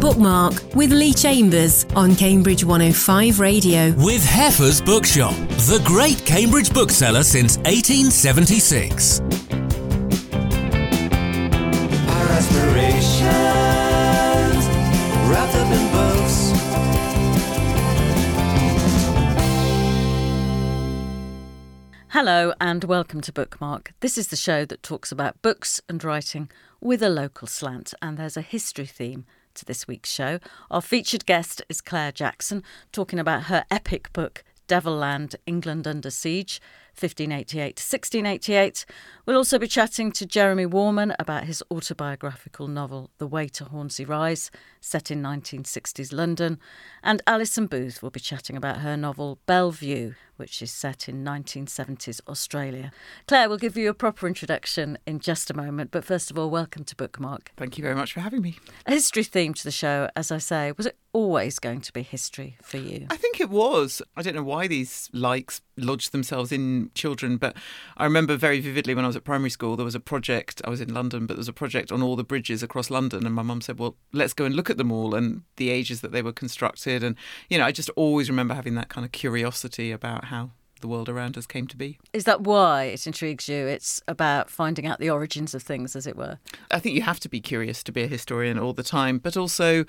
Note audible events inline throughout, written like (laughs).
Bookmark with Leigh Chambers on Cambridge 105 Radio. With Heffer's Bookshop, the great Cambridge bookseller since 1876. Our aspirations wrapped up in books. Hello and welcome to Bookmark. This is the show that talks about books and writing with a local slant, and there's a history theme to this week's show. Our featured guest is Clare Jackson, talking about her epic book, Devil Land England Under Siege, 1588 to 1688. We'll also be chatting to Jeremy Warman about his autobiographical novel, The Way to Hornsey Rise, set in 1960s London. And Alison Booth will be chatting about her novel, Bellevue, which is set in 1970s Australia. Clare will give you a proper introduction in just a moment, but first of all, welcome to Bookmark. Thank you very much for having me. A history theme to the show, as I say, was it always going to be history for you? I think it was. I don't know why these likes lodged themselves in children, but I remember very vividly when I was at primary school, there was a project. I was in London, but there was a project on all the bridges across London, and my mum said, "Well, let's go and look at them all and the ages that they were constructed." And you know, I just always remember having that kind of curiosity about how the world around us came to be. Is that why it intrigues you? It's about finding out the origins of things, as it were. I think you have to be curious to be a historian all the time, but also.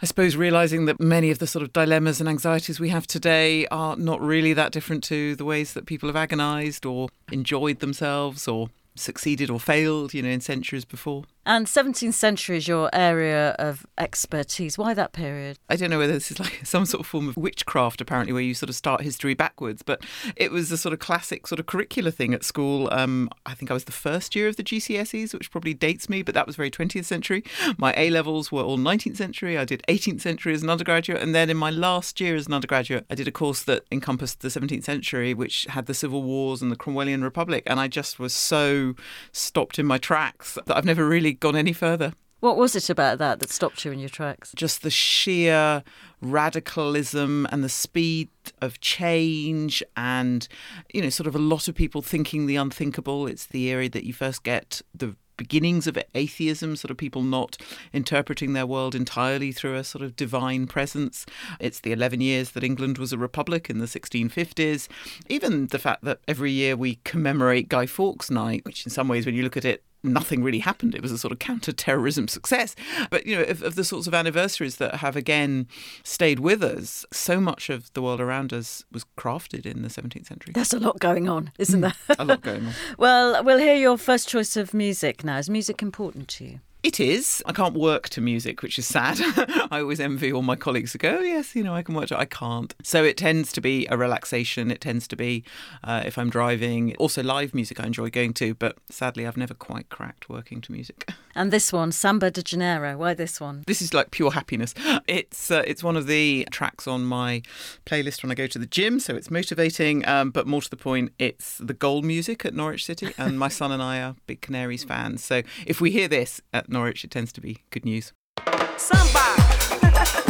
I suppose realizing that many of the sort of dilemmas and anxieties we have today are not really that different to the ways that people have agonized or enjoyed themselves or succeeded or failed, you know, in centuries before. And 17th century is your area of expertise. Why that period? I don't know whether this is like (laughs) some sort of form of witchcraft, apparently, where you sort of start history backwards, but it was a sort of classic sort of curricular thing at school. Um, I think I was the first year of the GCSEs, which probably dates me, but that was very 20th century. My A levels were all 19th century. I did 18th century as an undergraduate. And then in my last year as an undergraduate, I did a course that encompassed the 17th century, which had the civil wars and the Cromwellian Republic. And I just was so stopped in my tracks that I've never really gone any further. What was it about that that stopped you in your tracks? Just the sheer radicalism and the speed of change, and, you know, sort of a lot of people thinking the unthinkable. It's the area that you first get the beginnings of atheism, sort of people not interpreting their world entirely through a sort of divine presence. It's the 11 years that England was a republic in the 1650s. Even the fact that every year we commemorate Guy Fawkes Night, which in some ways, when you look at it, nothing really happened. It was a sort of counter-terrorism success. But you know, of, of, the sorts of anniversaries that have again stayed with us, so much of the world around us was crafted in the 17th century. There's a lot going on, isn't hmm, there? a lot going on. (laughs) well, we'll hear your first choice of music now. Is music important to you? It is. I can't work to music, which is sad. (laughs) I always envy all my colleagues who go, oh, yes, you know, I can work to I can't. So it tends to be a relaxation. It tends to be uh, if I'm driving. Also, live music I enjoy going to, but sadly, I've never quite cracked working to music. (laughs) And this one, Samba de Janeiro. Why this one? This is like pure happiness. (gasps) It's uh, it's one of the tracks on my playlist when I go to the gym, so it's motivating. Um, but more to the point, it's the goal music at Norwich City, and my son and I are big Canaries fans. So if we hear this at Norwich, it tends to be good news. (laughs)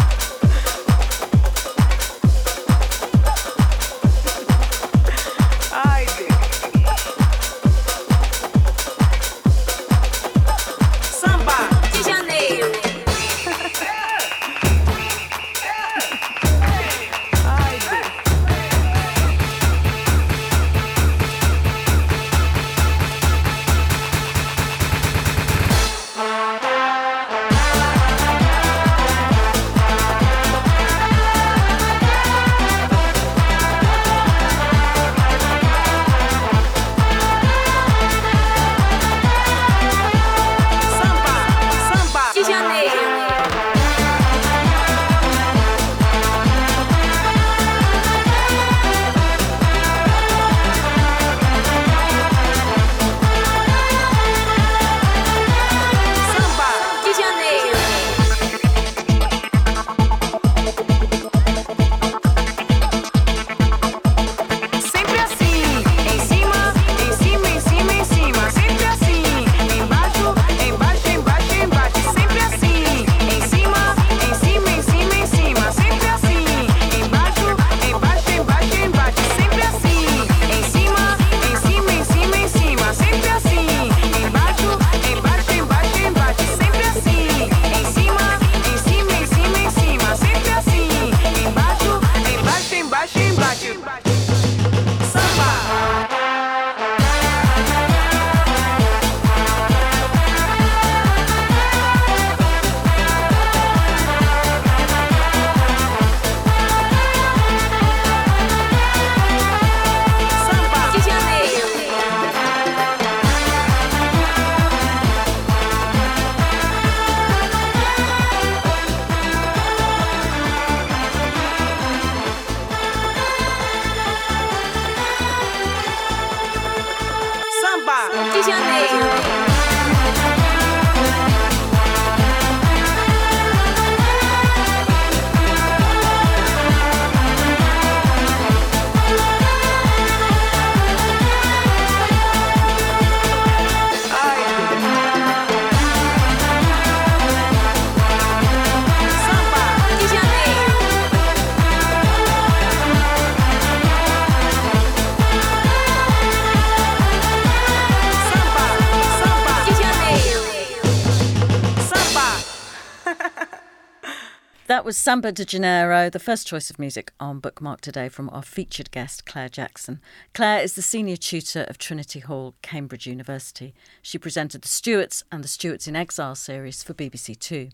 was Samba de Janeiro, the first choice of music on Bookmark today from our featured guest, Clare Jackson. Clare is the senior tutor of Trinity Hall, Cambridge University. She presented The Stuarts and the Stuarts in Exile series for BBC Two.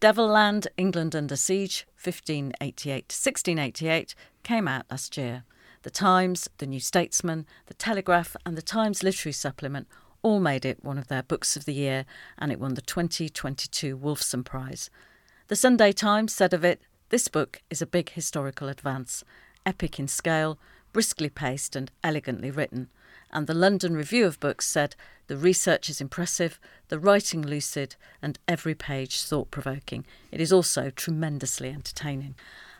Devil Land, England Under Siege, 1588 to 1688, came out last year. The Times, The New Statesman, The Telegraph, and The Times Literary Supplement all made it one of their books of the year, and it won the 2022 Wolfson Prize. The Sunday Times said of it this book is a big historical advance, epic in scale, briskly paced, and elegantly written. And the London Review of Books said the research is impressive, the writing lucid, and every page thought provoking. It is also tremendously entertaining.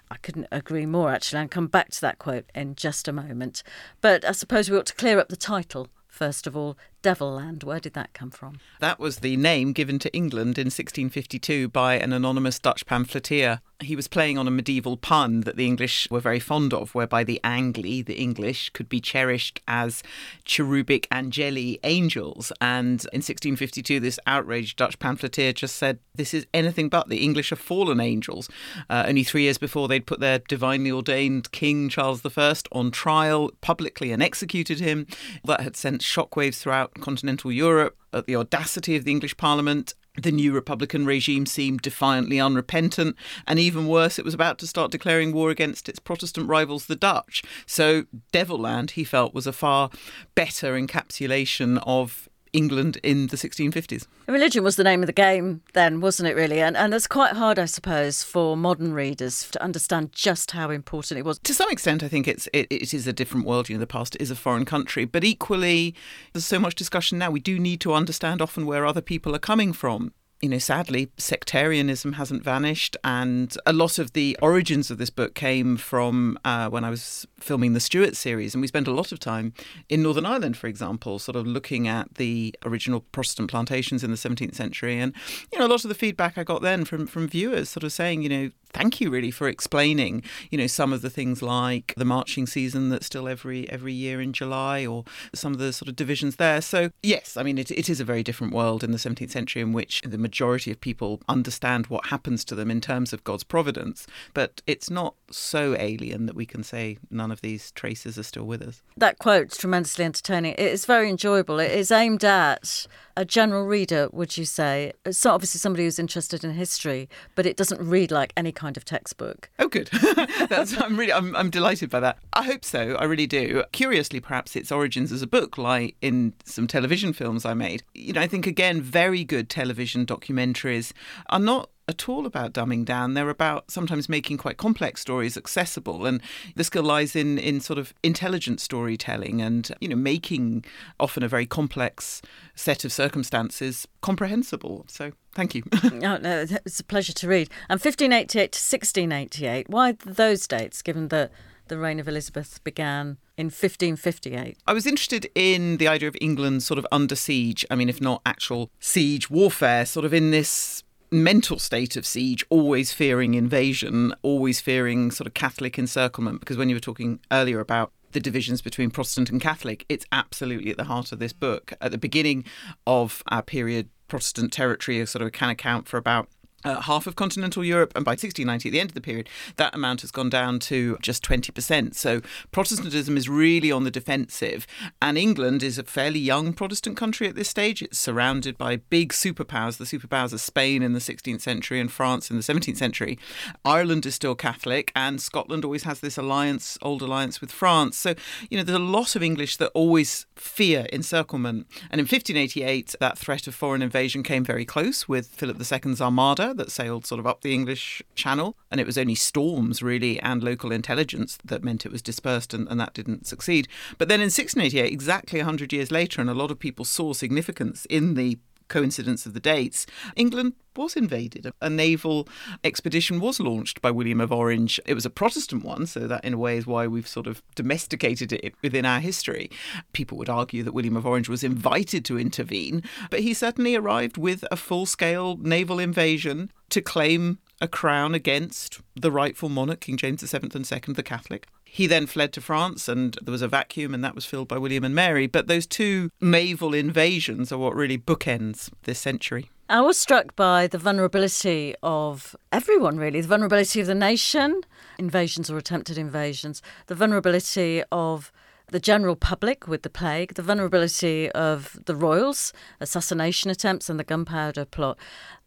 I couldn't agree more, actually, and come back to that quote in just a moment. But I suppose we ought to clear up the title first of all. Devil Land, where did that come from? That was the name given to England in 1652 by an anonymous Dutch pamphleteer. He was playing on a medieval pun that the English were very fond of, whereby the Angli, the English, could be cherished as cherubic angeli angels. And in 1652, this outraged Dutch pamphleteer just said, This is anything but. The English are fallen angels. Uh, only three years before, they'd put their divinely ordained King Charles I on trial publicly and executed him. That had sent shockwaves throughout continental Europe at the audacity of the English Parliament. The new Republican regime seemed defiantly unrepentant, and even worse, it was about to start declaring war against its Protestant rivals, the Dutch. So, Devilland, he felt, was a far better encapsulation of England in the 1650s. Religion was the name of the game then, wasn't it, really? And, and it's quite hard, I suppose, for modern readers to understand just how important it was. To some extent, I think it's it, it is a different world. You know, the past is a foreign country, but equally, there's so much discussion now. We do need to understand often where other people are coming from you know, sadly, sectarianism hasn't vanished. And a lot of the origins of this book came from uh, when I was filming the Stuart series. And we spent a lot of time in Northern Ireland, for example, sort of looking at the original Protestant plantations in the 17th century. And, you know, a lot of the feedback I got then from, from viewers sort of saying, you know, thank you really for explaining you know some of the things like the marching season that's still every every year in July or some of the sort of divisions there. So yes i mean it, it is a very different world in the 17th century in which the majority of people understand what happens to them in terms of god's providence but it's not so alien that we can say none of these traces are still with us. That quote's tremendously entertaining. It is very enjoyable. It is aimed at a general reader would you say? Not obviously somebody who's interested in history but it doesn't read like any kind of textbook. Oh, good. (laughs) I'm really, I'm, I'm delighted by that. I hope so. I really do. Curiously, perhaps its origins as a book lie in some television films I made. You know, I think again, very good television documentaries are not at all about dumbing down. They're about sometimes making quite complex stories accessible. And the skill lies in, in sort of intelligent storytelling and, you know, making often a very complex set of circumstances comprehensible. So thank you. (laughs) oh, no, it's a pleasure to read. And 1588 to 1688, why those dates, given that the reign of Elizabeth began in 1558. I was interested in the idea of England sort of under siege. I mean, if not actual siege warfare, sort of in this mental state of siege, always fearing invasion, always fearing sort of Catholic encirclement. Because when you were talking earlier about the divisions between Protestant and Catholic, it's absolutely at the heart of this book. At the beginning of our period, Protestant territory sort of can account for about uh, half of continental Europe, and by 1690, at the end of the period, that amount has gone down to just 20%. So Protestantism is really on the defensive, and England is a fairly young Protestant country at this stage. It's surrounded by big superpowers. The superpowers are Spain in the 16th century and France in the 17th century. Ireland is still Catholic, and Scotland always has this alliance, old alliance with France. So, you know, there's a lot of English that always fear encirclement. And in 1588, that threat of foreign invasion came very close with Philip II's Armada that sailed sort of up the English Channel. And it was only storms, really, and local intelligence that meant it was dispersed, and, and that didn't succeed. But then in 1688, exactly 100 years later, and a lot of people saw significance in the coincidence of the dates, England was invaded. A naval expedition was launched by William of Orange. It was a Protestant one, so that in a way is why we've sort of domesticated it within our history. People would argue that William of Orange was invited to intervene, but he certainly arrived with a full scale naval invasion to claim a crown against the rightful monarch, King James VII and II, the Catholic. He then fled to France, and there was a vacuum, and that was filled by William and Mary. But those two naval invasions are what really bookends this century. I was struck by the vulnerability of everyone, really the vulnerability of the nation, invasions or attempted invasions, the vulnerability of the general public with the plague, the vulnerability of the royals, assassination attempts, and the gunpowder plot.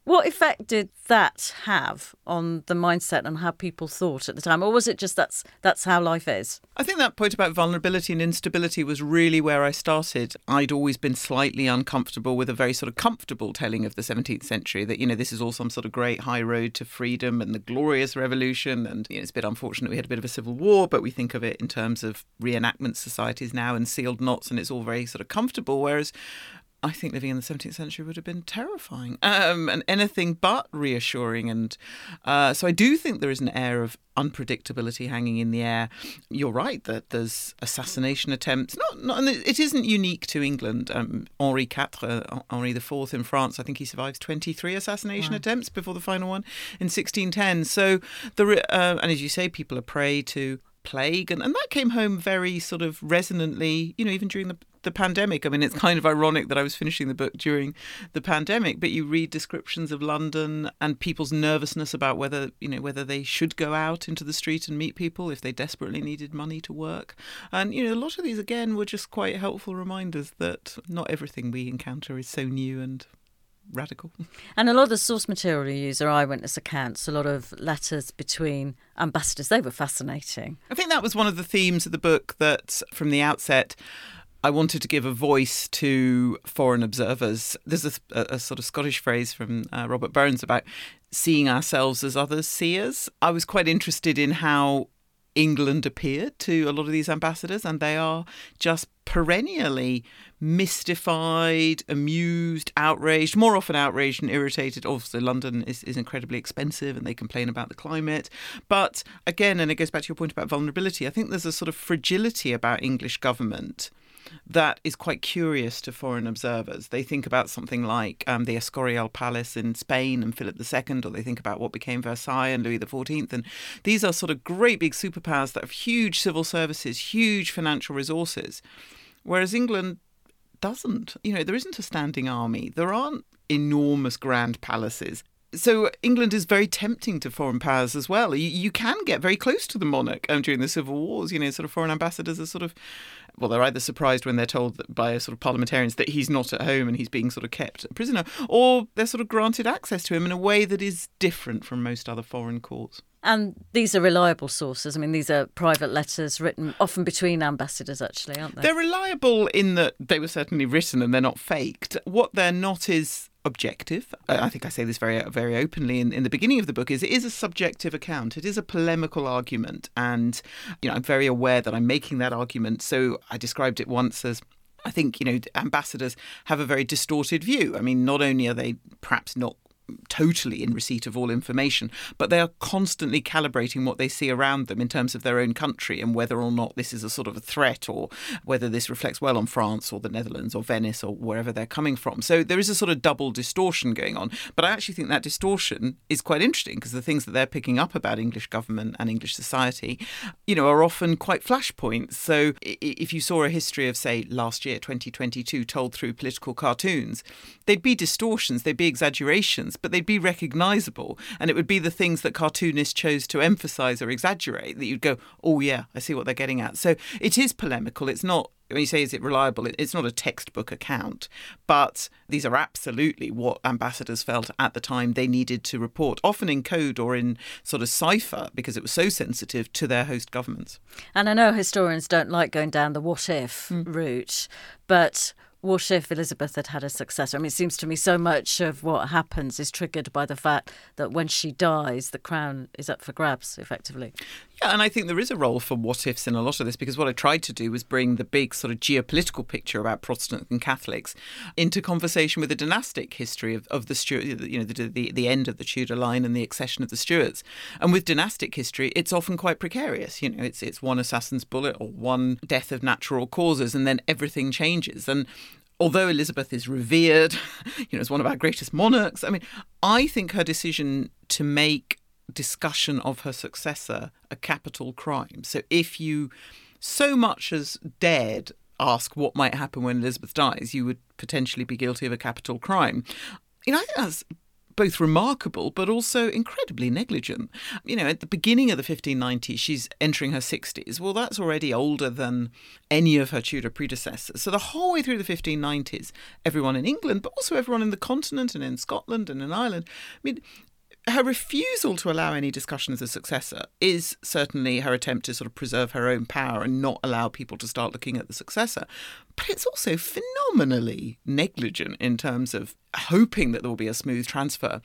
What effect did that have on the mindset and how people thought at the time, or was it just that's that's how life is? I think that point about vulnerability and instability was really where I started. I'd always been slightly uncomfortable with a very sort of comfortable telling of the 17th century that, you know, this is all some sort of great high road to freedom and the glorious revolution. And you know, it's a bit unfortunate we had a bit of a civil war, but we think of it in terms of reenactment societies now and sealed knots, and it's all very sort of comfortable. Whereas I think living in the 17th century would have been terrifying um, and anything but reassuring. And uh, so I do think there is an air of unpredictability hanging in the air. You're right that there's assassination attempts. Not, not it isn't unique to England. Um, Henri IV, uh, Henri IV in France, I think he survives 23 assassination Wow. attempts before the final one in 1610. So the uh, and as you say, people are prey to plague, and, and that came home very sort of resonantly. You know, even during the the pandemic. I mean, it's kind of ironic that I was finishing the book during the pandemic, but you read descriptions of London and people's nervousness about whether, you know, whether they should go out into the street and meet people if they desperately needed money to work. And, you know, a lot of these, again, were just quite helpful reminders that not everything we encounter is so new and radical. And a lot of the source material you use are eyewitness accounts, a lot of letters between ambassadors. They were fascinating. I think that was one of the themes of the book that from the outset I wanted to give a voice to foreign observers. There's a, a, sort of Scottish phrase from uh, Robert Burns about seeing ourselves as others see us. I was quite interested in how England appeared to a lot of these ambassadors, and they are just perennially mystified, amused, outraged, more often outraged and irritated. Obviously, London is, is incredibly expensive and they complain about the climate. But again, and it goes back to your point about vulnerability, I think there's a sort of fragility about English government that is quite curious to foreign observers. They think about something like um, the Escorial Palace in Spain and Philip II, or they think about what became Versailles and Louis XIV. And these are sort of great big superpowers that have huge civil services, huge financial resources, whereas England doesn't. You know, there isn't a standing army, there aren't enormous grand palaces. So England is very tempting to foreign powers as well. You, you can get very close to the monarch um, during the civil wars. You know, sort of foreign ambassadors are sort of, well, they're either surprised when they're told that by sort of parliamentarians that he's not at home and he's being sort of kept a prisoner, or they're sort of granted access to him in a way that is different from most other foreign courts. And these are reliable sources. I mean, these are private letters written often between ambassadors, actually, aren't they? They're reliable in that they were certainly written and they're not faked. What they're not is objective. I think I say this very very openly in, in the beginning of the book is it is a subjective account. It is a polemical argument and you know I'm very aware that I'm making that argument. So I described it once as I think you know ambassadors have a very distorted view. I mean not only are they perhaps not totally in receipt of all information, but they are constantly calibrating what they see around them in terms of their own country and whether or not this is a sort of a threat or whether this reflects well on France or the Netherlands or Venice or wherever they're coming from. So there is a sort of double distortion going on. But I actually think that distortion is quite interesting because the things that they're picking up about English government and English society, you know, are often quite flashpoints. So if you saw a history of, say, last year, 2022, told through political cartoons, they'd be distortions, they'd be exaggerations, but they'd be recognizable. And it would be the things that cartoonists chose to emphasize or exaggerate that you'd go, oh, yeah, I see what they're getting at. So it is polemical. It's not. When you say is it reliable, it's not a textbook account, but these are absolutely what ambassadors felt at the time they needed to report, often in code or in sort of cipher because it was so sensitive to their host governments. And I know historians don't like going down the what if Hmm. route, but what if Elizabeth had had a successor? I mean, it seems to me so much of what happens is triggered by the fact that when she dies, the crown is up for grabs, effectively. Yeah, and I think there is a role for what ifs in a lot of this because what I tried to do was bring the big sort of geopolitical picture about Protestants and Catholics into conversation with the dynastic history of, of the Stuart, you know, the, the the end of the Tudor line and the accession of the Stuarts. And with dynastic history, it's often quite precarious. You know, it's it's one assassin's bullet or one death of natural causes, and then everything changes. And although Elizabeth is revered, (laughs) you know, as one of our greatest monarchs, I mean, I think her decision to make discussion of her successor a capital crime. So if you so much as dared ask what might happen when Elizabeth dies, you would potentially be guilty of a capital crime. you know, I think that's both remarkable but also incredibly negligent. You know, at the beginning of the 1590s, she's entering her 60s. Well, that's already older than any of her Tudor predecessors. So the whole way through the 1590s, everyone in England, but also everyone in the continent and in Scotland and in Ireland, I mean, her refusal to allow any discussion of the successor is certainly her attempt to sort of preserve her own power and not allow people to start looking at the successor. But it's also phenomenally negligent in terms of hoping that there will be a smooth transfer.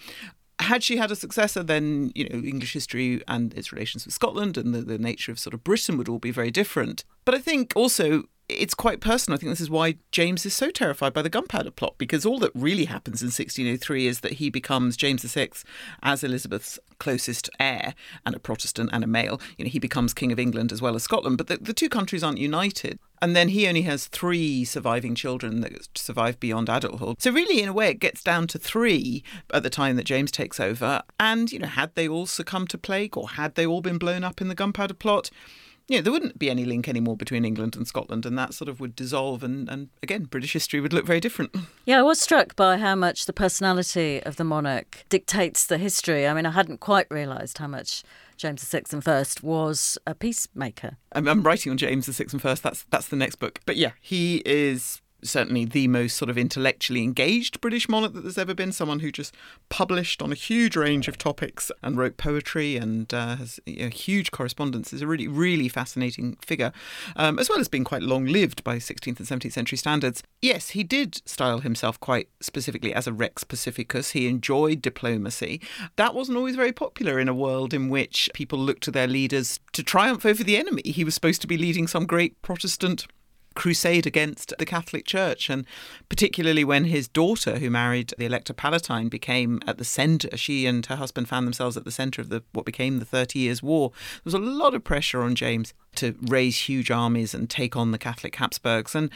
Had she had a successor, then you know English history and its relations with Scotland and the, the nature of sort of Britain would all be very different. But I think also it's quite personal. I think this is why James is so terrified by the gunpowder plot, because all that really happens in 1603 is that he becomes James VI as Elizabeth's closest heir and a Protestant and a male. You know, he becomes King of England as well as Scotland, but the, the two countries aren't united. And then he only has three surviving children that survive beyond adulthood. So really, in a way, it gets down to three at the time that James takes over. And, you know, had they all succumbed to plague or had they all been blown up in the gunpowder plot? Know, there wouldn't be any link anymore between England and Scotland, and that sort of would dissolve, and, and again, British history would look very different. (laughs) Yeah, I was struck by how much the personality of the monarch dictates the history. I mean, I hadn't quite realised how much James VI and First was a peacemaker. I'm, I'm writing on James VI and First. That's that's the next book. But yeah, he is certainly the most sort of intellectually engaged British monarch that there's ever been. Someone who just published on a huge range of topics and wrote poetry and uh, has you know, huge correspondence. Is a really, really fascinating figure, um, as well as being quite long lived by 16th and 17th century standards. Yes, he did style himself quite specifically as a Rex Pacificus. He enjoyed diplomacy. That wasn't always very popular in a world in which people looked to their leaders to triumph over the enemy. He was supposed to be leading some great Protestant crusade against the Catholic Church. And particularly when his daughter, who married the Elector Palatine, became at the centre, she and her husband found themselves at the centre of the what became the Thirty Years' War. There was a lot of pressure on James to raise huge armies and take on the Catholic Habsburgs. And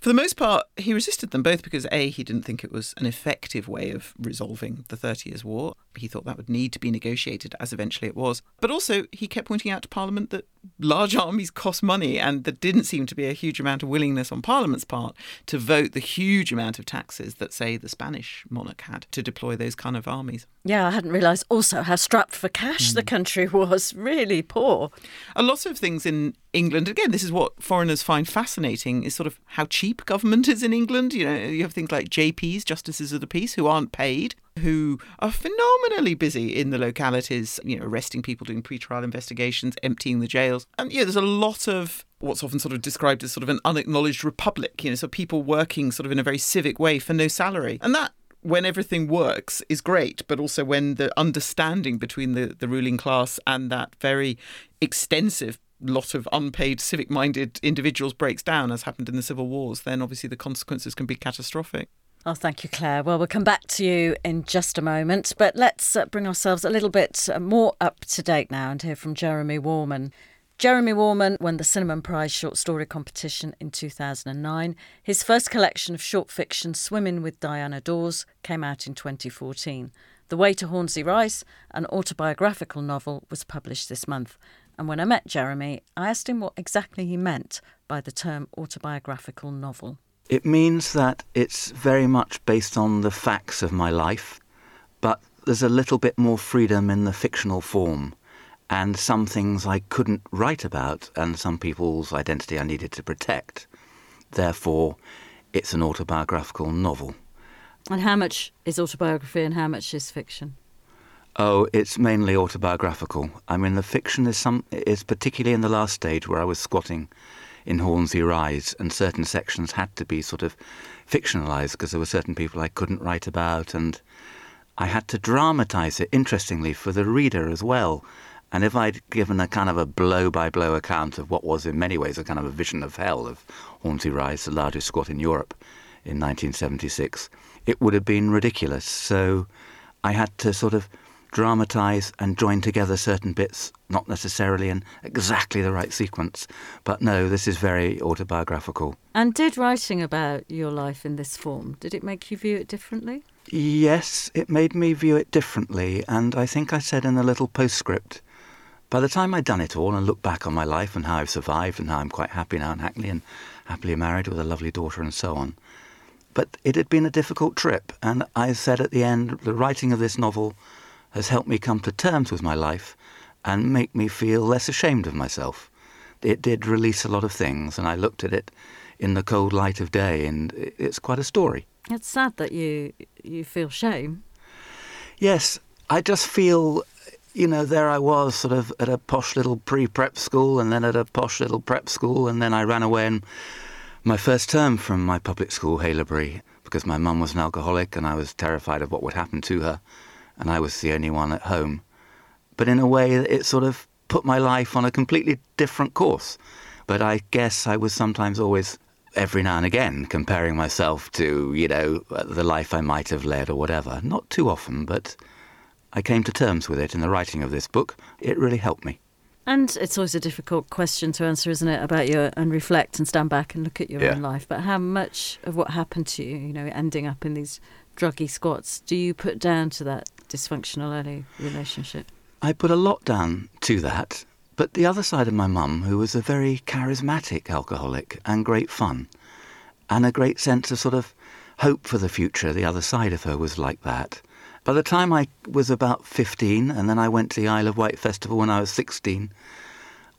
for the most part, he resisted them both because A, he didn't think it was an effective way of resolving the Thirty Years' War. He thought that would need to be negotiated, as eventually it was. But also, he kept pointing out to Parliament that large armies cost money and there didn't seem to be a huge amount of willingness on Parliament's part to vote the huge amount of taxes that, say, the Spanish monarch had to deploy those kind of armies. Yeah, I hadn't realised also how strapped for cash the hmm. country was. Really poor. A lot of things in England, again, this is what foreigners find fascinating, is sort of how cheap government is in England. You know, you have things like JPs, Justices of the Peace, who aren't paid, who are phenomenally busy in the localities, you know, arresting people, doing pre-trial investigations, emptying the jails. And yeah, there's a lot of what's often sort of described as sort of an unacknowledged republic, you know, so people working sort of in a very civic way for no salary. And that when everything works is great, but also when the understanding between the, the ruling class and that very extensive lot of unpaid civic minded individuals breaks down, as happened in the civil wars, then obviously the consequences can be catastrophic. Oh, thank you, Clare. Well, we'll come back to you in just a moment, but let's uh, bring ourselves a little bit uh, more up to date now and hear from Jeremy Warman. Jeremy Warman won the Cinnamon Prize short story competition in 2009. His first collection of short fiction, Swimming with Diana Dors, came out in 2014. The Way to Hornsey Rise, an autobiographical novel, was published this month. And when I met Jeremy, I asked him what exactly he meant by the term autobiographical novel. It means that it's very much based on the facts of my life, but there's a little bit more freedom in the fictional form. And some things I couldn't write about, and some people's identity I needed to protect. Therefore, it's an autobiographical novel. And how much is autobiography and how much is fiction? Oh, it's mainly autobiographical. I mean, the fiction is some is particularly in the last stage where I was squatting in Hornsey Rise, and certain sections had to be sort of fictionalized because there were certain people I couldn't write about, and I had to dramatize it interestingly for the reader as well. And if I'd given a kind of a blow by blow account of what was in many ways a kind of a vision of hell of Hornsey Rise, the largest squat in Europe in 1976, it would have been ridiculous. So I had to sort of dramatize and join together certain bits, not necessarily in exactly the right sequence. But no, this is very autobiographical. And did writing about your life in this form, did it make you view it differently? Yes, it made me view it differently, and I think I said in the little postscript, by the time I'd done it all and looked back on my life and how I've survived and how I'm quite happy now in Hackney and happily married with a lovely daughter and so on, But it had been a difficult trip, and I said at the end, the writing of this novel has helped me come to terms with my life and make me feel less ashamed of myself. It did release a lot of things, and I looked at it in the cold light of day, and it's quite a story. It's sad that you you feel shame. Yes, I just feel, you know, there I was, sort of at a posh little pre-prep school, and then at a posh little prep school, and then I ran away in my first term from my public school, Haileybury, because my mum was an alcoholic, and I was terrified of what would happen to her, and I was the only one at home. But in a way, it sort of put my life on a completely different course. But I guess I was sometimes always every now and again comparing myself to, you know, the life I might have led or whatever. Not too often, but I came to terms with it in the writing of this book. It really helped me. And it's always a difficult question to answer, isn't it, about your and reflect and stand back and look at your Yeah. own life. But how much of what happened to you, you know, ending up in these druggy squats, do you put down to that dysfunctional early relationship? I put a lot down to that, but the other side of my mum, who was a very charismatic alcoholic and great fun, and a great sense of sort of hope for the future, the other side of her was like that. By the time I was about 15, and then I went to the Isle of Wight Festival when I was 16,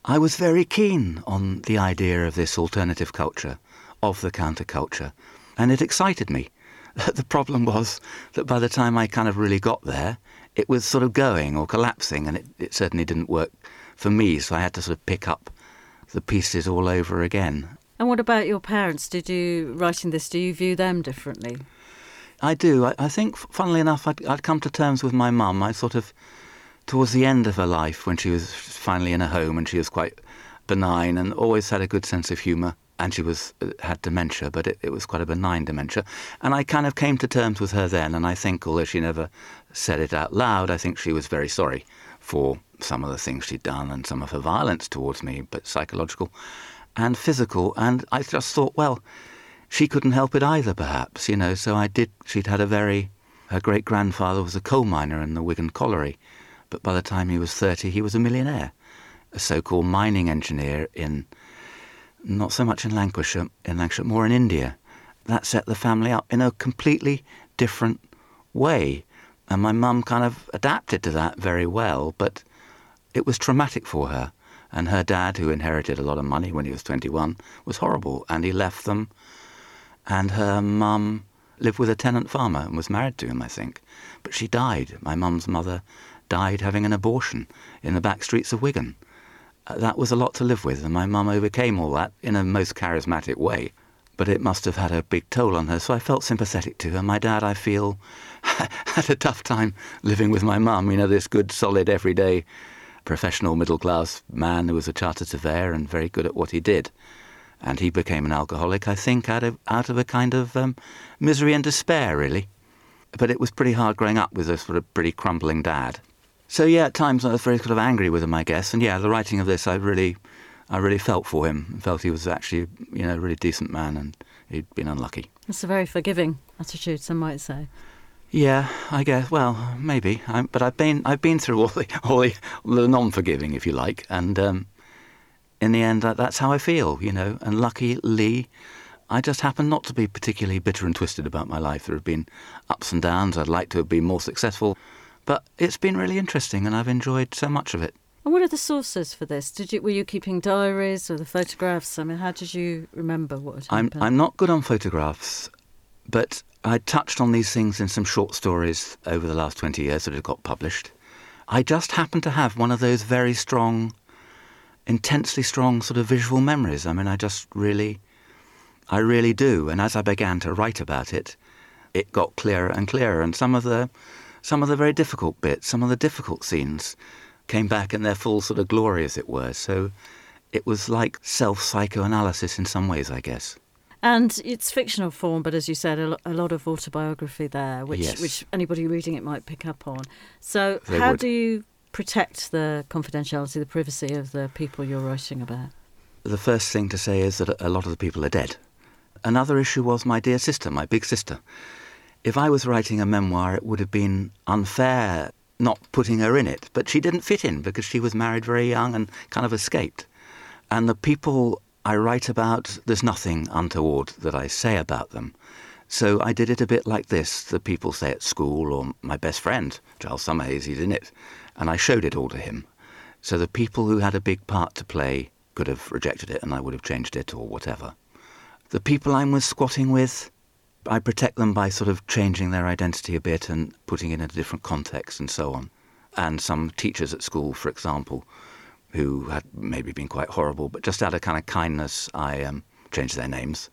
I was very keen on the idea of this alternative culture, of the counterculture, and it excited me. (laughs) The problem was that by the time I kind of really got there, it was sort of going or collapsing, and it, it certainly didn't work for me, so I had to sort of pick up the pieces all over again. And what about your parents? Did you, writing this, do you view them differently? I do. I, I think, funnily enough, I'd, I'd come to terms with my mum. I sort of, towards the end of her life, when she was finally in a home and she was quite benign and always had a good sense of humour, and she was uh, had dementia, but it, it was quite a benign dementia. And I kind of came to terms with her then. And I think, although she never said it out loud, I think she was very sorry for some of the things she'd done and some of her violence towards me, but psychological and physical. And I just thought, well, she couldn't help it either, perhaps, you know. So I did. She'd had a very. Her great grandfather was a coal miner in the Wigan Colliery, but by the time he was 30, he was a millionaire, a so called mining engineer in. Not so much in Lancashire, in Lancashire, more in India. That set the family up in a completely different way. And my mum kind of adapted to that very well, but it was traumatic for her. And her dad, who inherited a lot of money when he was 21, was horrible, and he left them and her mum lived with a tenant farmer and was married to him, I think. But she died. My mum's mother died having an abortion in the back streets of Wigan. Uh, that was a lot to live with, and my mum overcame all that in a most charismatic way. But it must have had a big toll on her, so I felt sympathetic to her. My dad, I feel, (laughs) had a tough time living with my mum. You know, this good, solid, everyday, professional middle class man who was a chartered surveyor and very good at what he did and he became an alcoholic, I think, out of out of a kind of um, misery and despair, really. But it was pretty hard growing up with a sort of pretty crumbling dad. So yeah, at times I was very sort of angry with him, I guess. And yeah, the writing of this, I really, I really felt for him. I Felt he was actually, you know, a really decent man, and he'd been unlucky. It's a very forgiving attitude, some might say. Yeah, I guess. Well, maybe. I, but I've been I've been through all the all the, the non-forgiving, if you like, and um, in the end, that, that's how I feel, you know. And luckily, I just happen not to be particularly bitter and twisted about my life. There have been ups and downs. I'd like to have been more successful, but it's been really interesting, and I've enjoyed so much of it. And what are the sources for this? Did you were you keeping diaries or the photographs? I mean, how did you remember what I'm? I'm not good on photographs, but I touched on these things in some short stories over the last twenty years that have got published. I just happen to have one of those very strong, intensely strong sort of visual memories. I mean, I just really, I really do. And as I began to write about it, it got clearer and clearer. And some of the, some of the very difficult bits, some of the difficult scenes, came back in their full sort of glory, as it were. So, it was like self psychoanalysis in some ways, I guess. And it's fictional form, but as you said, a, lot of autobiography there, which Yes. which anybody reading it might pick up on. So, They how would. do you protect the confidentiality, the privacy of the people you're writing about? The first thing to say is that a lot of the people are dead. Another issue was my dear sister, my big sister. If I was writing a memoir, it would have been unfair not putting her in it, but she didn't fit in because she was married very young and kind of escaped. And the people I write about, there's nothing untoward that I say about them. So I did it a bit like this the people say at school, or my best friend, Giles Summerhays, he's in it, and I showed it all to him. So the people who had a big part to play could have rejected it and I would have changed it or whatever. The people I'm with squatting with, I protect them by sort of changing their identity a bit and putting it in a different context and so on. And some teachers at school, for example, who had maybe been quite horrible, but just out of kind of kindness, I um, changed their names.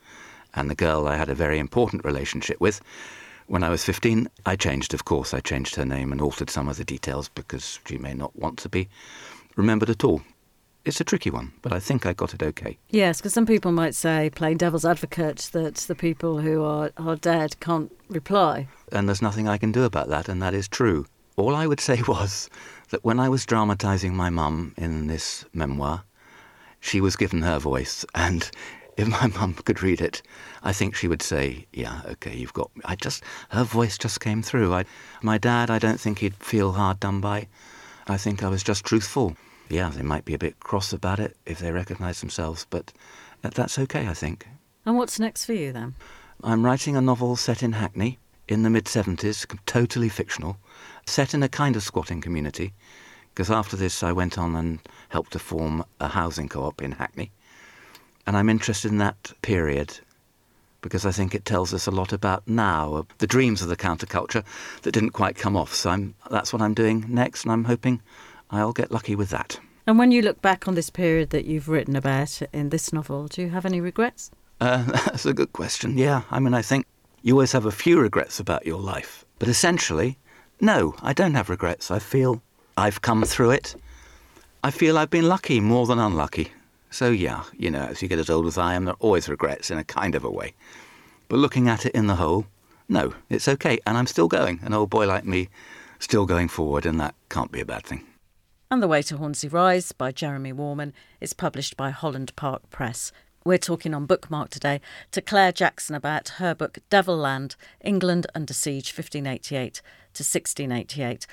And the girl I had a very important relationship with, when I was 15, I changed, of course. I changed her name and altered some of the details because she may not want to be remembered at all. It's a tricky one, but I think I got it okay. Yes, because some people might say, playing devil's advocate, that the people who are, are dead can't reply. And there's nothing I can do about that, and that is true. All I would (laughs) say was that when I was dramatising my mum in this memoir, she was given her voice, (laughs) and if my mum could read it, I think she would say, "Yeah, okay, you've got." I just her voice just came through. I, my dad, I don't think he'd feel hard done by. I think I was just truthful. Yeah, they might be a bit cross about it if they recognise themselves, but uh, that's okay, I think. And what's next for you then? I'm writing a novel set in Hackney in the mid 70s, totally fictional, set in a kind of squatting community. Because after this, I went on and helped to form a housing co op in Hackney. And I'm interested in that period because I think it tells us a lot about now, uh, the dreams of the counterculture that didn't quite come off. So I'm, that's what I'm doing next, and I'm hoping I'll get lucky with that. And when you look back on this period that you've written about in this novel, do you have any regrets? Uh, (laughs) that's a good question. Yeah, I mean, I think you always have a few regrets about your life. But essentially, no, I don't have regrets. I feel I've come through it. I feel I've been lucky more than unlucky. So, yeah, you know, as you get as old as I am, there are always regrets in a kind of a way. But looking at it in the whole, no, it's okay. And I'm still going. An old boy like me, still going forward, and that can't be a bad thing. And The Way to Hornsey Rise by Jeremy Worman is published by Holland Park Press. We're talking on Bookmark today to Clare Jackson about her book Devil Land England Under Siege 1588 to 1688.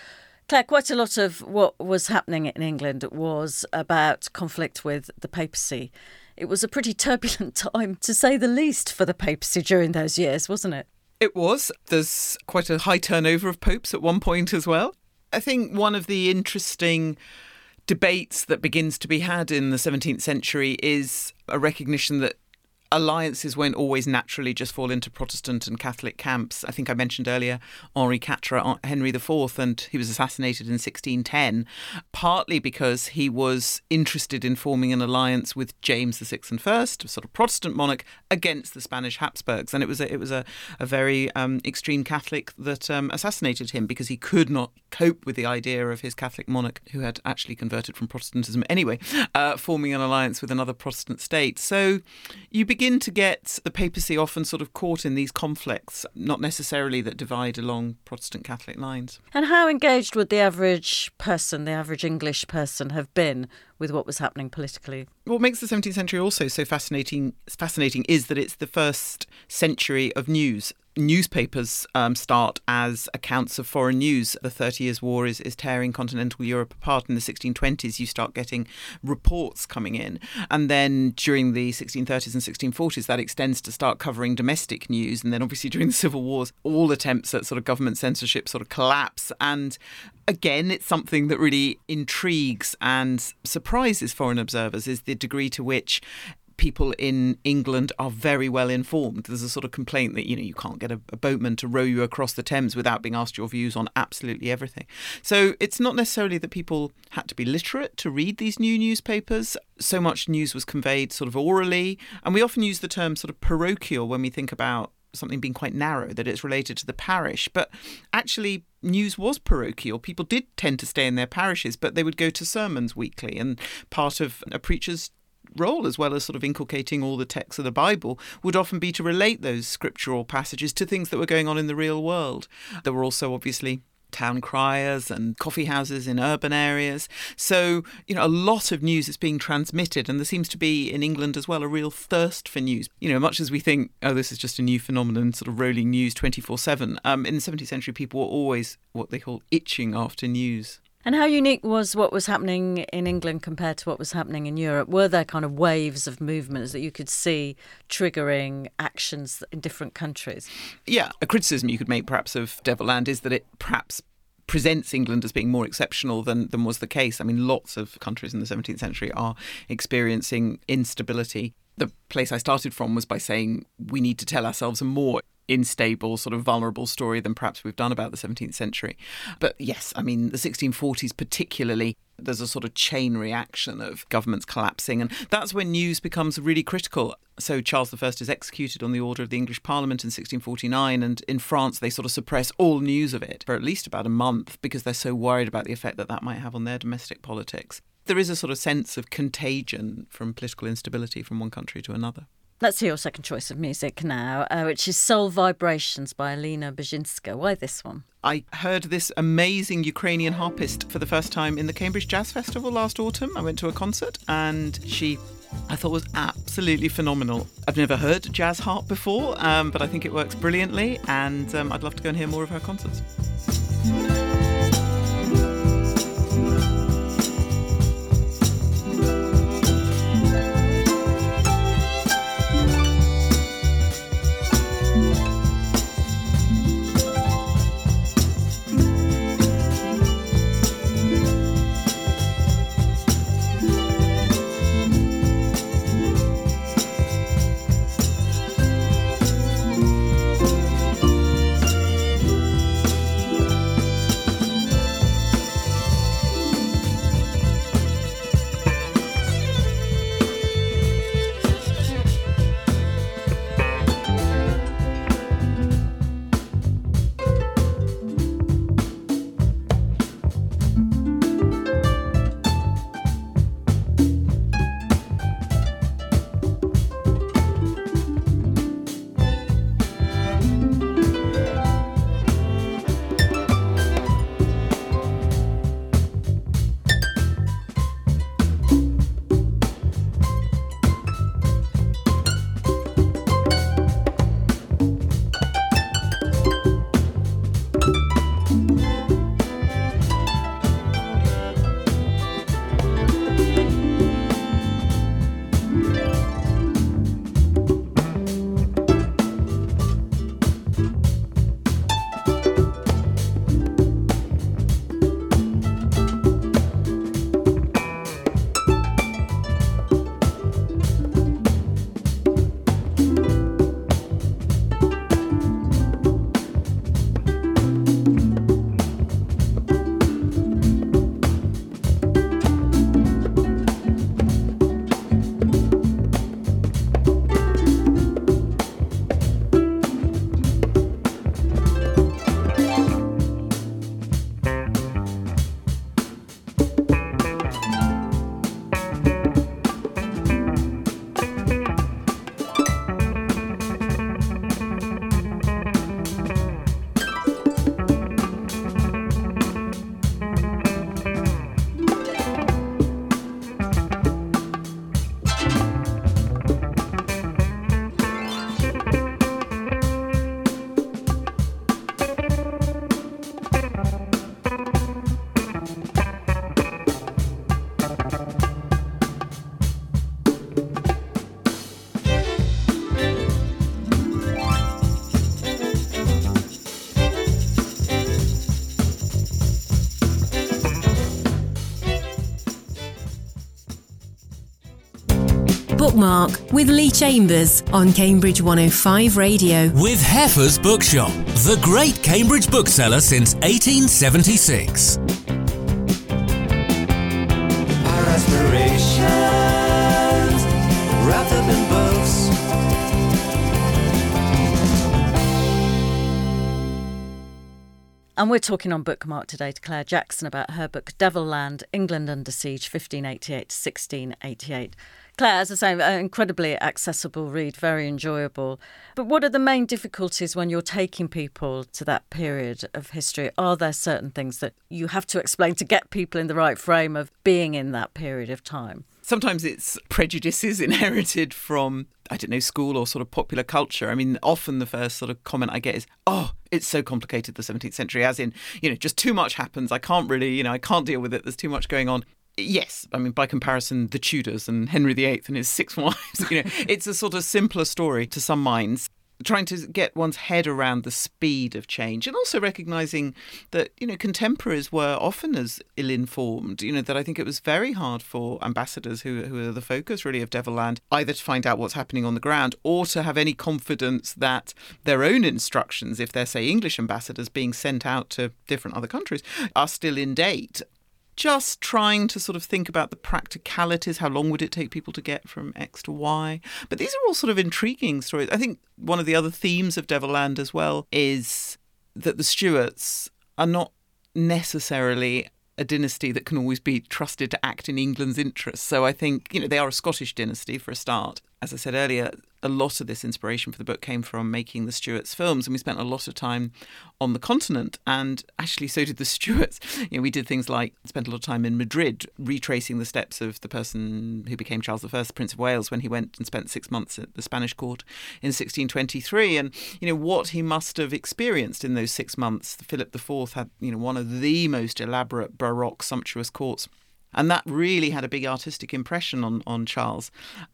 Clare, quite a lot of what was happening in England was about conflict with the papacy. It was a pretty (laughs) turbulent time, to say the least, for the papacy during those years, wasn't it? It was. There's quite a high turnover of popes at one point as well. I think one of the interesting debates that begins to be had in the 17th century is a recognition that alliances won't always naturally just fall into Protestant and Catholic camps. I think I mentioned earlier Henri IV, Henry IV, and he was assassinated in 1610, partly because he was interested in forming an alliance with James VI and First, a sort of Protestant monarch, against the Spanish Habsburgs, and it was a, it was a, a very um, extreme Catholic that um, assassinated him because he could not cope with the idea of his Catholic monarch, who had actually converted from Protestantism anyway, uh, forming an alliance with another Protestant state. So you begin to get the papacy often sort of caught in these conflicts, not necessarily that divide along Protestant Catholic lines. And how engaged would the average person, the average English person, have been with what was happening politically? What makes the 17th century also so fascinating fascinating is that it's the first century of news newspapers um, start as accounts of foreign news. The Thirty Years' War is, is tearing continental Europe apart. In the 1620s, you start getting reports coming in. And then during the 1630s and 1640s, that extends to start covering domestic news. And then obviously during the Civil Wars, all attempts at sort of government censorship sort of collapse. And again, it's something that really intrigues and surprises foreign observers is the degree to which people in England are very well informed. There's a sort of complaint that you know you can't get a, a, boatman to row you across the Thames without being asked your views on absolutely everything. So it's not necessarily that people had to be literate to read these new newspapers. So much news was conveyed sort of orally, and we often use the term sort of parochial when we think about something being quite narrow, that it's related to the parish. But actually, news was parochial. People did tend to stay in their parishes, but they would go to sermons weekly. And part of a preacher's role, as well as sort of inculcating all the texts of the Bible, would often be to relate those scriptural passages to things that were going on in the real world. There were also obviously town criers and coffee houses in urban areas. So, you know, a lot of news is being transmitted, and there seems to be in England as well a real thirst for news. You know, much as we think, oh, this is just a new phenomenon, sort of rolling news twenty-four-seven. um, 7, in the 17th century, people were always what they call itching after news. And how unique was what was happening in England compared to what was happening in Europe? Were there kind of waves of movements that you could see triggering actions in different countries? Yeah, a criticism you could make perhaps of Devil Land is that it perhaps presents England as being more exceptional than, than was the case. I mean, lots of countries in the 17th century are experiencing instability. The place I started from was by saying we need to tell ourselves a more unstable, sort of vulnerable story than perhaps we've done about the 17th century. But yes, I mean, the 1640s particularly, there's a sort of chain reaction of governments collapsing. And that's when news becomes really critical. So Charles I is executed on the order of the English Parliament in 1649. And in France, they sort of suppress all news of it for at least about a month because they're so worried about the effect that that might have on their domestic politics. There is a sort of sense of contagion from political instability from one country to another. Let's hear your second choice of music now, uh, which is Soul Vibrations by Alina Bzhezhinska. Why this one? I heard this amazing Ukrainian harpist for the first time in the Cambridge Jazz Festival last autumn. I went to a concert and she, I thought, was absolutely phenomenal. I've never heard jazz harp before, um, but I think it works brilliantly and um, I'd love to go and hear more of her concerts. Bookmark with Leigh Chambers on Cambridge 105 Radio. With Heffer's Bookshop, the great Cambridge bookseller since 1876. Our aspirations wrapped up in books. And we're talking on Bookmark today to Clare Jackson about her book Devil Land England Under Siege 1588 to 1688. Clare, as I say, an incredibly accessible read, very enjoyable. But what are the main difficulties when you're taking people to that period of history? Are there certain things that you have to explain to get people in the right frame of being in that period of time? sometimes it's prejudices (laughs) inherited from I don't know school or sort of popular culture. I mean, often the first sort of comment I get is, "Oh, it's so complicated the 17th century," as in, you know, just too much happens. I can't really, you know, I can't deal with it. There's too much going on. Yes, I mean by comparison, the Tudors and Henry VIII and his six (laughs) wives. You know, it's a sort of simpler story to some minds trying to get one's head around the speed of change and also recognizing that you know contemporaries were often as ill-informed you know that i think it was very hard for ambassadors who, who are the focus really of devilland either to find out what's happening on the ground or to have any confidence that their own instructions if they're say english ambassadors being sent out to different other countries are still in date just trying to sort of think about the practicalities. How long would it take people to get from X to Y? But these are all sort of intriguing stories. I think one of the other themes of Devilland as well is that the Stuarts are not necessarily a dynasty that can always be trusted to act in England's interests. So I think, you know, they are a Scottish dynasty for a start. As I said earlier, a lot of this inspiration for the book came from making the Stuarts films, and we spent a lot of time on the continent. And actually, so did the (laughs) Stuarts. You know, we did things like spent a lot of time in Madrid, retracing the steps of the person who became Charles I, Prince of Wales, when he went and spent six months at the Spanish court in 1623, and you know what he must have experienced in those six months. Philip IV had, you know, one of the most elaborate, baroque, sumptuous courts and that really had a big artistic impression on, on Charles.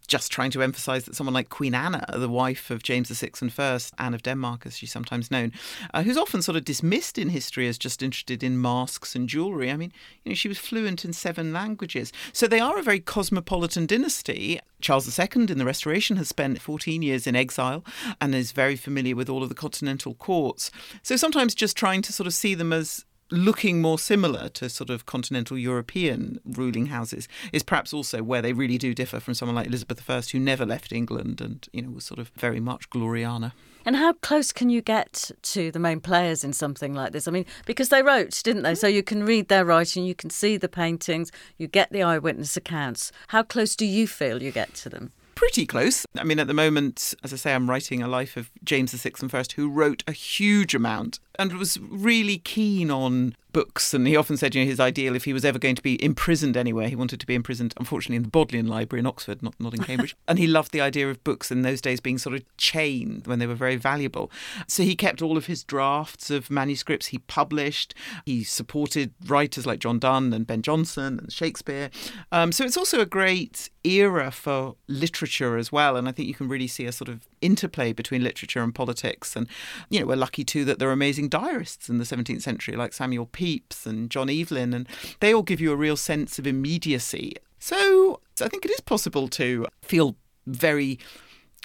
Just trying to emphasise that someone like Queen Anna, the wife of James VI and First, Anne of Denmark, as she's sometimes known, uh, who's often sort of dismissed in history as just interested in masks and jewellery. I mean, you know, she was fluent in seven languages. So they are a very cosmopolitan dynasty. Charles II in the Restoration has spent 14 years in exile and is very familiar with all of the continental courts. So sometimes just trying to sort of see them as looking more similar to sort of continental European ruling houses is perhaps also where they really do differ from someone like Elizabeth I, who never left England and you know was sort of very much Gloriana. And how close can you get to the main players in something like this? I mean, because they wrote, didn't they? So you can read their writing, you can see the paintings, you get the eyewitness accounts. How close do you feel you get to them? pretty close. I mean, at the moment, as I say, I'm writing a life of James VI and First, who wrote a huge amount and was really keen on books. And he often said, you know, his ideal, if he was ever going to be imprisoned anywhere, he wanted to be imprisoned, unfortunately, in the Bodleian Library in Oxford, not, not in (laughs) Cambridge. and he loved the idea of books in those days being sort of chained when they were very valuable. So he kept all of his drafts of manuscripts he published. He supported writers like John Donne and Ben Jonson and Shakespeare. Um, so it's also a great era for literature as well. And I think you can really see a sort of interplay between literature and politics. And, you know, we're lucky too that there are amazing diarists in the 17th century like Samuel Pepys and John Evelyn, and they all give you a real sense of immediacy. So I think it is possible to feel very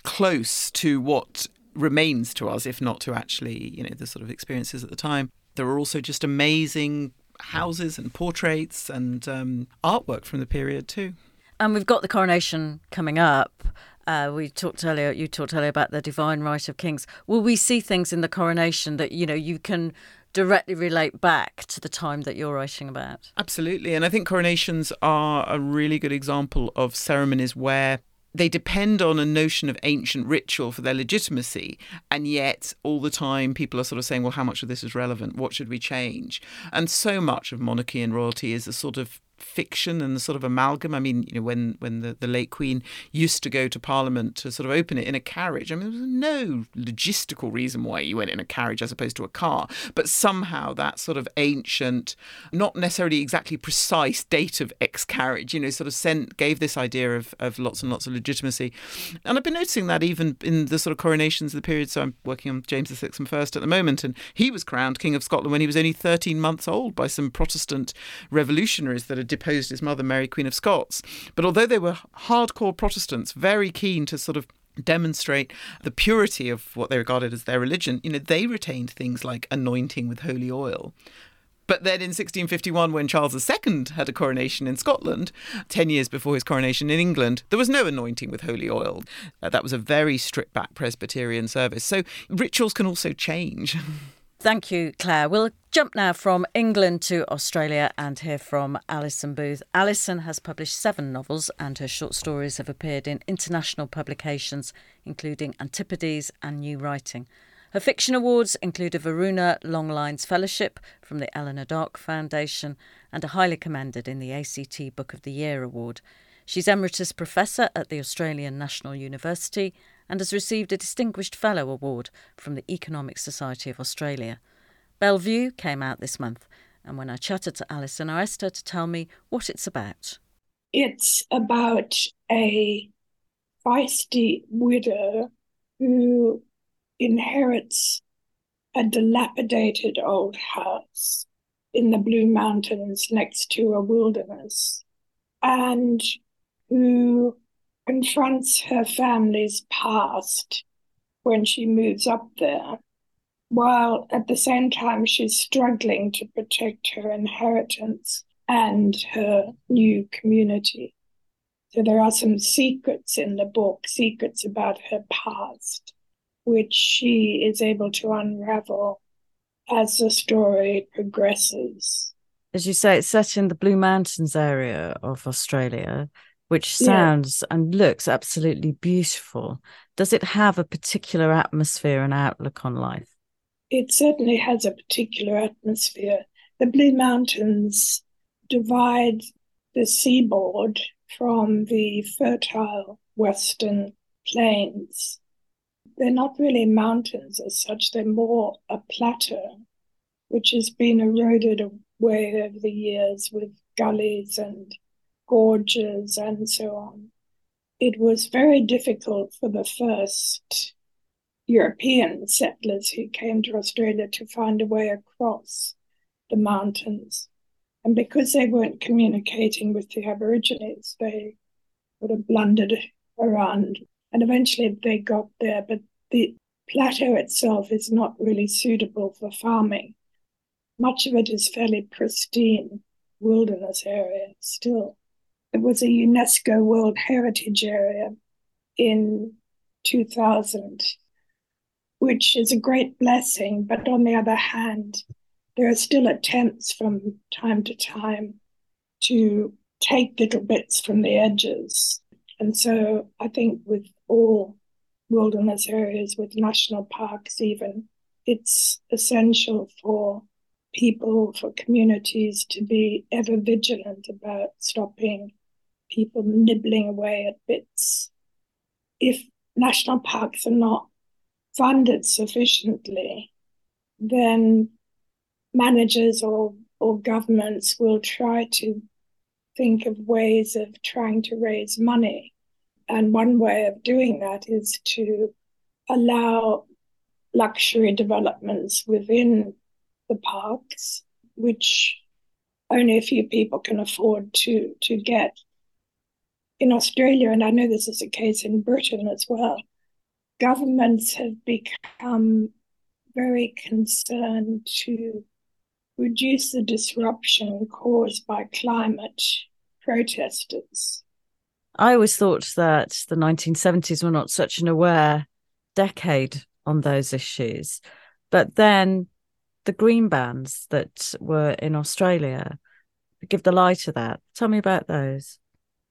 close to what remains to us, if not to actually, you know, the sort of experiences at the time. There are also just amazing houses and portraits and um, artwork from the period too. And we've got the coronation coming up. Uh, we talked earlier. You talked earlier about the divine right of kings. Will we see things in the coronation that you know you can directly relate back to the time that you're writing about? Absolutely, and I think coronations are a really good example of ceremonies where they depend on a notion of ancient ritual for their legitimacy, and yet all the time people are sort of saying, well, how much of this is relevant? What should we change? And so much of monarchy and royalty is a sort of fiction and the sort of amalgam. I mean, you know, when when the, the late Queen used to go to Parliament to sort of open it in a carriage, I mean, there was no logistical reason why you went in a carriage as opposed to a car. But somehow that sort of ancient, not necessarily exactly precise date of ex carriage, you know, sort of sent gave this idea of, of lots and lots of legitimacy. And I've been noticing that even in the sort of coronations of the period. So I'm working on James VI and First at the moment, and he was crowned King of Scotland when he was only 13 months old by some Protestant revolutionaries that had deposed his mother, Mary, Queen of Scots. But although they were hardcore Protestants, very keen to sort of demonstrate the purity of what they regarded as their religion, you know, they retained things like anointing with holy oil. But then in 1651, when Charles II had a coronation in Scotland, 10 years before his coronation in England, there was no anointing with holy oil. Uh, that was a very stripped back Presbyterian service. So rituals can also change. (laughs) Thank you, Clare. We'll jump now from England to Australia and hear from Alison Booth. Alison has published seven novels, and her short stories have appeared in international publications, including Antipodes and New Writing. Her fiction awards include a Varuna Longlines Fellowship from the Eleanor Dark Foundation and a highly commended in the ACT Book of the Year award. She's Emeritus Professor at the Australian National University and has received a Distinguished Fellow Award from the Economic Society of Australia. Bellevue came out this month, and when I chatted to Alison, I asked her to tell me what it's about. It's about a feisty widow who inherits a dilapidated old house in the Blue Mountains next to a wilderness and who confronts her family's past when she moves up there, while at the same time she's struggling to protect her inheritance and her new community. So there are some secrets in the book, secrets about her past, which she is able to unravel as the story progresses. As you say, it's set in the Blue Mountains area of Australia, which sounds yeah. and looks absolutely beautiful. Does it have a particular atmosphere and outlook on life? It certainly has a particular atmosphere. The Blue Mountains divide the seaboard from the fertile western plains. They're not really mountains as such, they're more a plateau, which has been eroded away over the years with gullies and gorges and so on. It was very difficult for the first European settlers who came to Australia to find a way across the mountains. And because they weren't communicating with the Aborigines, they would have blundered around. And eventually they got there, but the plateau itself is not really suitable for farming. Much of it is fairly pristine wilderness area still. It was a UNESCO World Heritage Area in 2000, which is a great blessing. But on the other hand, there are still attempts from time to time to take little bits from the edges. And so I think with all wilderness areas, with national parks, even, it's essential for people, for communities to be ever vigilant about stopping people nibbling away at bits. If national parks are not funded sufficiently, then managers or, or governments will try to think of ways of trying to raise money. And one way of doing that is to allow luxury developments within the parks, which only a few people can afford to, to get in Australia, and I know this is a case in Britain as well, governments have become very concerned to reduce the disruption caused by climate protesters. I always thought that the 1970s were not such an aware decade on those issues. But then the green bans that were in Australia give the lie to that. Tell me about those.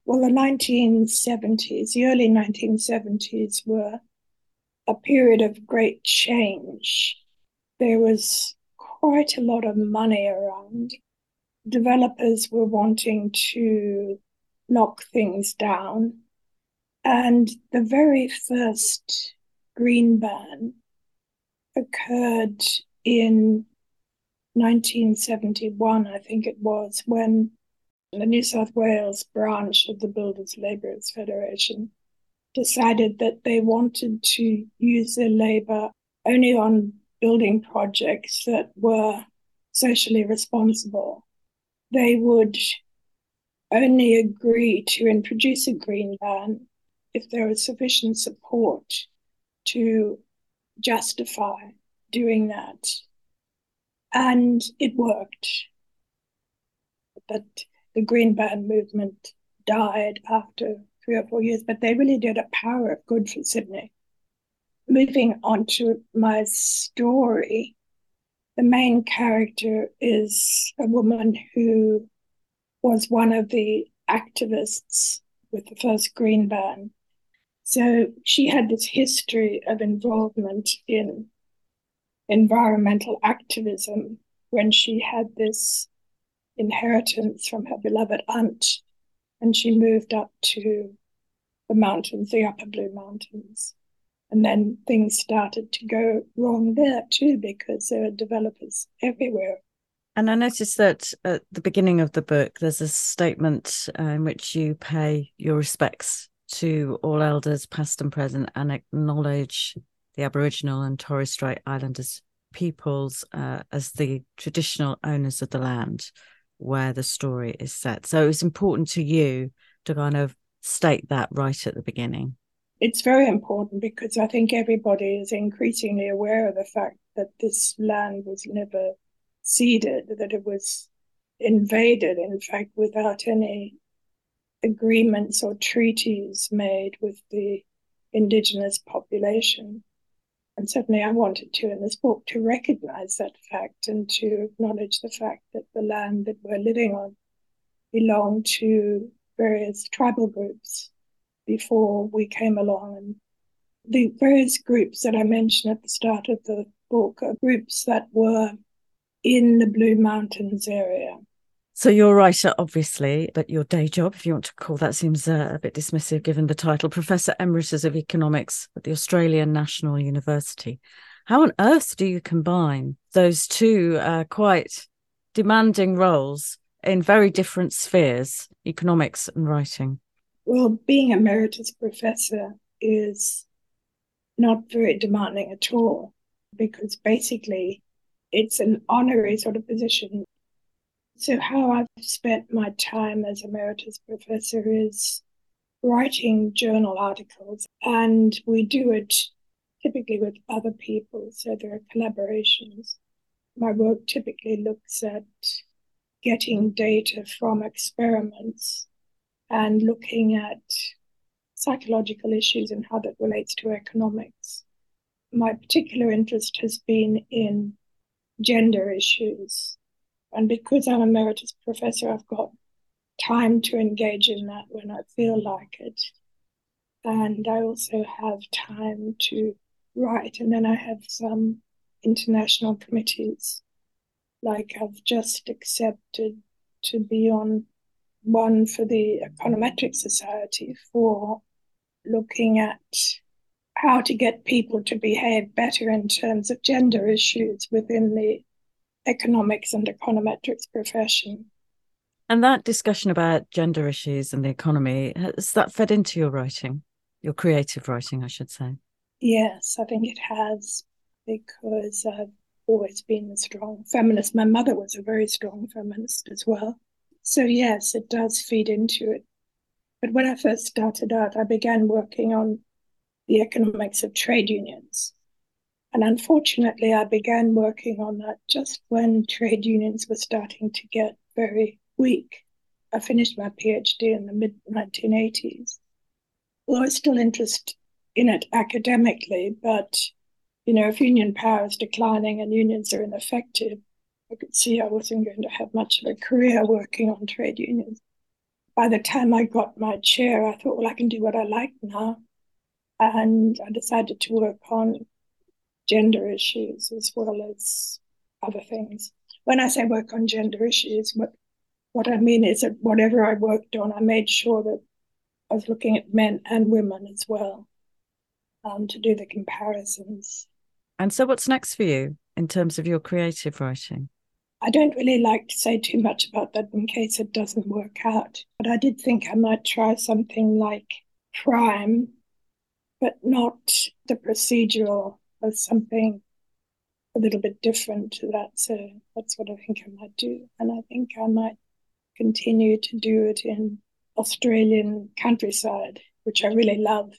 Well, the 1970s, the early 1970s were a period of great change. There was quite a lot of money around. Developers were wanting to knock things down. And the very first green ban occurred in 1971, I think it was, when the New South Wales branch of the Builders Labourers Federation decided that they wanted to use their labour only on building projects that were socially responsible. They would only agree to introduce a green ban if there was sufficient support to justify doing that. And it worked. But the Green Ban movement died after three or four years, but they really did a power of good for Sydney. Moving on to my story, the main character is a woman who was one of the activists with the first Green Ban. So she had this history of involvement in environmental activism when she had this inheritance from her beloved aunt and she moved up to the mountains, the upper Blue Mountains. And then things started to go wrong there too because there are developers everywhere. And I noticed that at the beginning of the book, there's a statement uh, in which you pay your respects to all elders, past and present, and acknowledge the Aboriginal and Torres Strait Islanders peoples uh, as the traditional owners of the land where the story is set. So it's important to you to kind of state that right at the beginning. It's very important because I think everybody is increasingly aware of the fact that this land was never ceded, that it was invaded, in fact, without any agreements or treaties made with the indigenous population. And certainly I wanted to, in this book, to recognize that fact and to acknowledge the fact that the land that we're living on belonged to various tribal groups before we came along. And the various groups that I mentioned at the start of the book are groups that were in the Blue Mountains area. So you're a writer, obviously, but your day job, if you want to call that, seems uh, a bit dismissive given the title, Professor Emeritus of Economics at the Australian National University. How on earth do you combine those two uh, quite demanding roles in very different spheres, economics and writing? Well, being emeritus professor is not very demanding at all because basically it's an honorary sort of position so, how I've spent my time as emeritus professor is writing journal articles, and we do it typically with other people, so there are collaborations. My work typically looks at getting data from experiments and looking at psychological issues and how that relates to economics. My particular interest has been in gender issues and because I'm emeritus professor, I've got time to engage in that when I feel mm-hmm. like it. And I also have time to write. And then I have some international committees. Like I've just accepted to be on one for the Econometric Society for looking at how to get people to behave better in terms of gender issues within the economics and econometrics profession. And that discussion about gender issues and the economy, has that fed into your writing, your creative writing, I should say? Yes, I think it has, because I've always been a strong feminist. My mother was a very strong feminist as well. So, yes, it does feed into it. But when I first started out, I began working on the economics of trade unions. And unfortunately, I began working on that just when trade unions were starting to get very weak. I finished my PhD in the mid 1980s. Well, I was still interested in it academically, but you know, if union power is declining and unions are ineffective, I could see I wasn't going to have much of a career working on trade unions. By the time I got my chair, I thought, well, I can do what I like now. And I decided to work on gender issues as well as other things. When I say work on gender issues, what what I mean is that whatever I worked on, I made sure that I was looking at men and women as well um, to do the comparisons. And so, what's next for you in terms of your creative writing? I don't really like to say too much about that in case it doesn't work out, but I did think I might try something like crime, but not the procedural as something a little bit different to that. So that's what I think I might do. And I think I might continue to do it in Australian countryside, which I really love.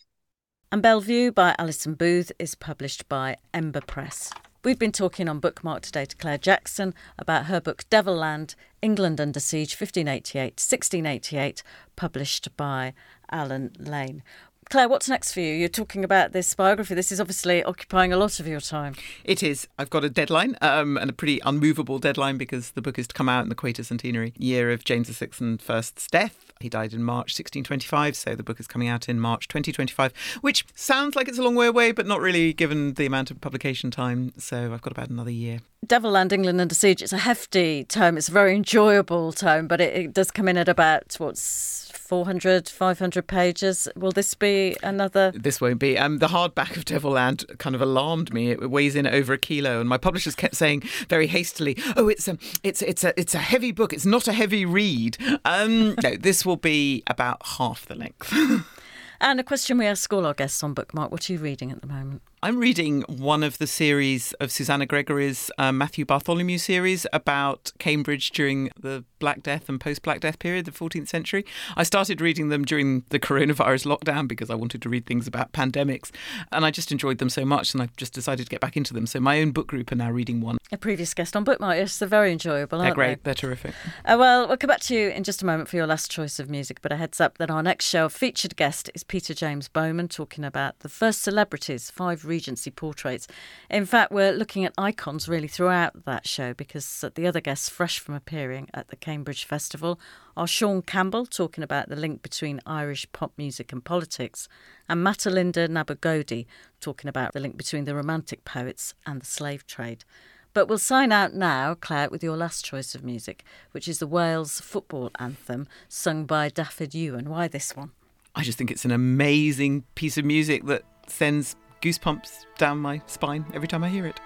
And Bellevue by Alison Booth is published by Ember Press. We've been talking on Bookmark today to Clare Jackson about her book Devil Land, England Under Siege, 1588 1688, published by Allen Lane. Clare, what's next for you? You're talking about this biography. This is obviously occupying a lot of your time. It is. I've got a deadline um, and a pretty unmovable deadline because the book is to come out in the Quatercentenary year of James VI I's death. He died in March 1625, so the book is coming out in March 2025, which sounds like it's a long way away, but not really given the amount of publication time. So I've got about another year. Devil Land, England Under Siege, it's a hefty tome. It's a very enjoyable tome, but it, it does come in at about, what's 400, 500 pages. Will this be another? This won't be. Um, the hardback of Devilland kind of alarmed me. It weighs in over a kilo, and my publishers kept saying very hastily, "Oh, it's a, it's it's a, it's a heavy book. It's not a heavy read." Um, no, this will be about half the length. (laughs) And a question we ask all our guests on Bookmark: What are you reading at the moment? I'm reading one of the series of Susanna Gregory's um, Matthew Bartholomew series about Cambridge during the Black Death and post Black Death period, the 14th century. I started reading them during the coronavirus lockdown because I wanted to read things about pandemics, and I just enjoyed them so much, and I've just decided to get back into them. So my own book group are now reading one. A previous guest on Bookmark. Yes, they're very enjoyable. They're great. They? They're terrific. Uh, well, we'll come back to you in just a moment for your last choice of music, but a heads up that our next show, featured guest, is Peter James Bowman talking about the first celebrities, five Regency portraits. In fact, we're looking at icons really throughout that show because uh, the other guests, fresh from appearing at the Cambridge Festival, are Sean Campbell talking about the link between Irish pop music and politics, and Mathelinda Nabugodi talking about the link between the Romantic poets and the slave trade. But we'll sign out now, Clare, with your last choice of music, which is the Wales football anthem sung by Dafydd Iwan. Why this one? I just think it's an amazing piece of music that sends goosebumps down my spine every time I hear it.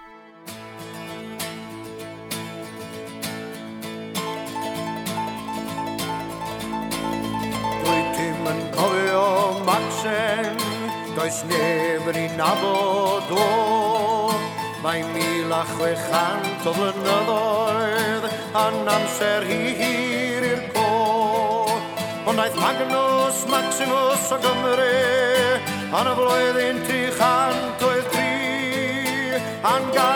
A Magnus Maximus flwyddyn tri A'n gadael